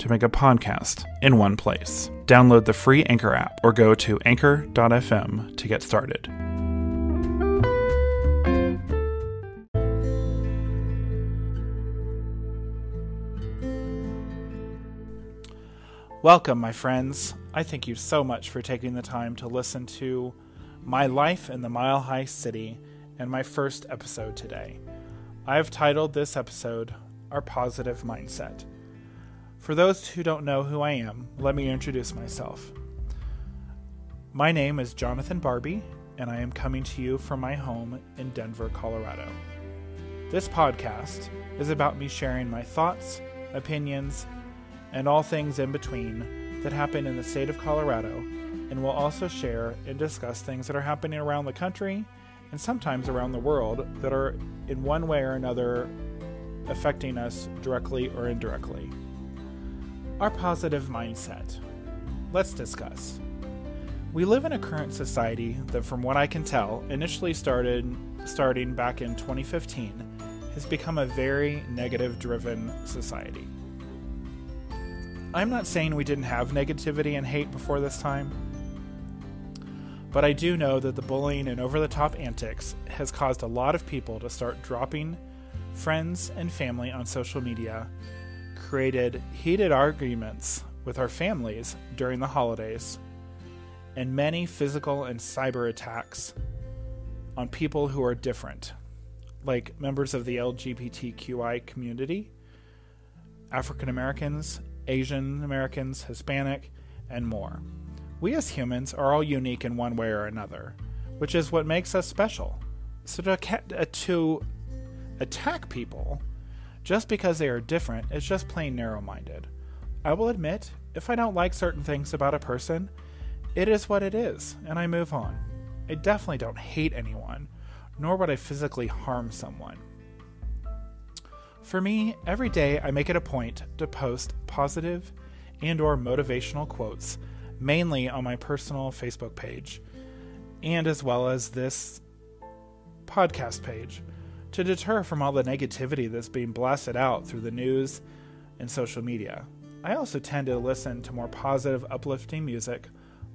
to make a podcast in one place. Download the free Anchor app or go to anchor.fm to get started. Welcome, my friends. I thank you so much for taking the time to listen to my life in the Mile High City and my first episode today. I have titled this episode Our Positive Mindset. For those who don't know who I am, let me introduce myself. My name is Jonathan Barbie, and I am coming to you from my home in Denver, Colorado. This podcast is about me sharing my thoughts, opinions, and all things in between that happen in the state of Colorado, and will also share and discuss things that are happening around the country and sometimes around the world that are in one way or another affecting us directly or indirectly. Our positive mindset. Let's discuss. We live in a current society that, from what I can tell, initially started starting back in 2015, has become a very negative driven society. I'm not saying we didn't have negativity and hate before this time, but I do know that the bullying and over the top antics has caused a lot of people to start dropping friends and family on social media, created heated arguments with our families during the holidays, and many physical and cyber attacks on people who are different, like members of the LGBTQI community, African Americans, Asian Americans, Hispanic, and more. We as humans are all unique in one way or another, which is what makes us special. So to, to attack people just because they are different is just plain narrow minded. I will admit, if I don't like certain things about a person, it is what it is, and I move on. I definitely don't hate anyone, nor would I physically harm someone. For me, every day I make it a point to post positive and or motivational quotes mainly on my personal Facebook page and as well as this podcast page to deter from all the negativity that's being blasted out through the news and social media. I also tend to listen to more positive, uplifting music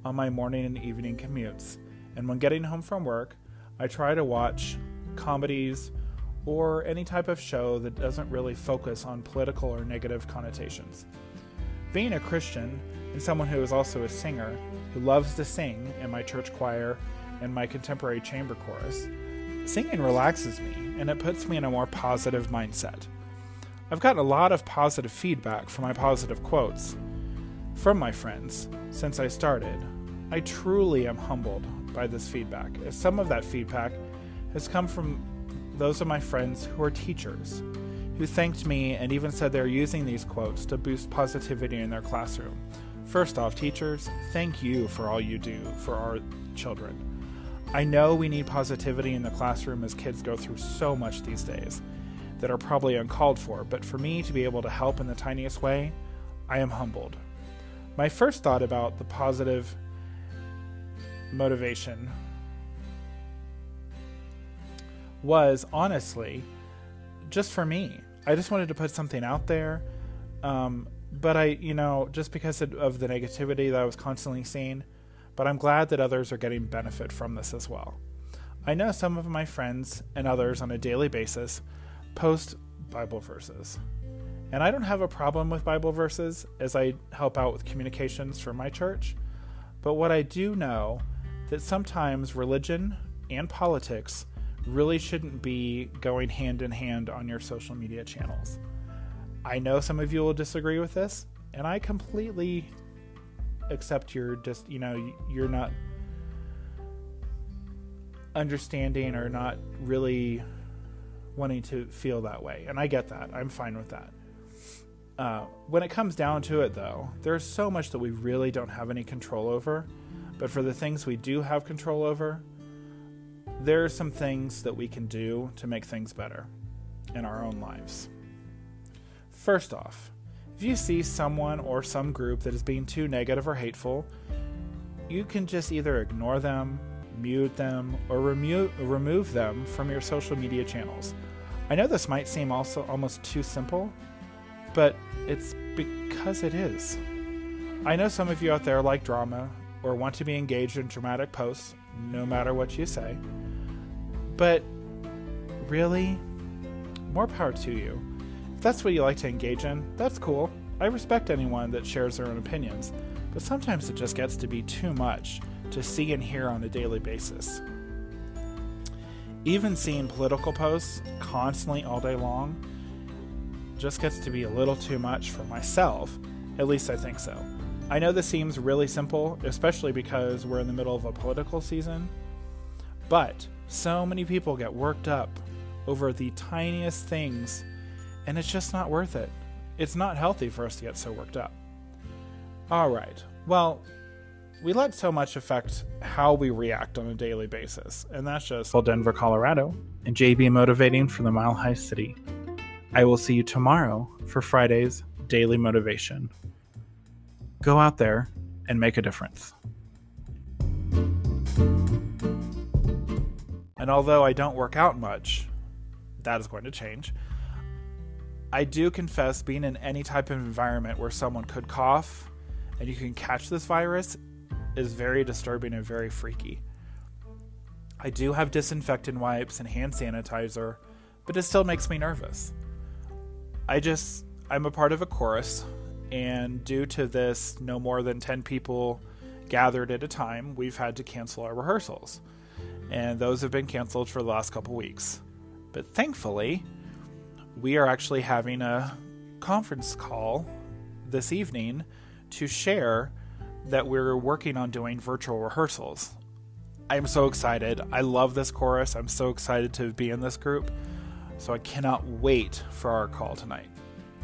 on my morning and evening commutes. And when getting home from work, I try to watch comedies or any type of show that doesn't really focus on political or negative connotations. Being a Christian and someone who is also a singer who loves to sing in my church choir and my contemporary chamber chorus, singing relaxes me and it puts me in a more positive mindset. I've gotten a lot of positive feedback for my positive quotes from my friends since I started. I truly am humbled by this feedback, as some of that feedback has come from those of my friends who are teachers who thanked me and even said they're using these quotes to boost positivity in their classroom. First off, teachers, thank you for all you do for our children. I know we need positivity in the classroom as kids go through so much these days that are probably uncalled for, but for me to be able to help in the tiniest way, I am humbled. My first thought about the positive motivation was honestly just for me. I just wanted to put something out there. Um, but I, you know, just because of the negativity that I was constantly seeing, but I'm glad that others are getting benefit from this as well. I know some of my friends and others on a daily basis post Bible verses. And I don't have a problem with Bible verses as I help out with communications for my church. But what I do know that sometimes religion and politics really shouldn't be going hand in hand on your social media channels. I know some of you will disagree with this, and I completely accept your just you know you're not understanding or not really wanting to feel that way. And I get that. I'm fine with that. Uh, when it comes down to it, though, there's so much that we really don't have any control over. But for the things we do have control over, there are some things that we can do to make things better in our own lives. First off, if you see someone or some group that is being too negative or hateful, you can just either ignore them, mute them, or remo- remove them from your social media channels. I know this might seem also almost too simple, but it's because it is. I know some of you out there like drama or want to be engaged in dramatic posts, no matter what you say. But really, more power to you. That's what you like to engage in, that's cool. I respect anyone that shares their own opinions, but sometimes it just gets to be too much to see and hear on a daily basis. Even seeing political posts constantly all day long just gets to be a little too much for myself. At least I think so. I know this seems really simple, especially because we're in the middle of a political season, but so many people get worked up over the tiniest things, and it's just not worth it. It's not healthy for us to get so worked up. Alright, well, we let so much affect how we react on a daily basis, and that's just well, Denver, Colorado, and JB motivating from the Mile High City. I will see you tomorrow for Friday's Daily Motivation. Go out there and make a difference. And although I don't work out much, that is going to change. I do confess being in any type of environment where someone could cough and you can catch this virus is very disturbing and very freaky. I do have disinfectant wipes and hand sanitizer, but it still makes me nervous. I just I'm a part of a chorus, and due to this, no more than ten people gathered at a time, we've had to cancel our rehearsals, and those have been canceled for the last couple weeks. But thankfully, we are actually having a conference call this evening to share that we're working on doing virtual rehearsals. I'm so excited. I love this chorus. I'm so excited to be in this group. So I cannot wait for our call tonight.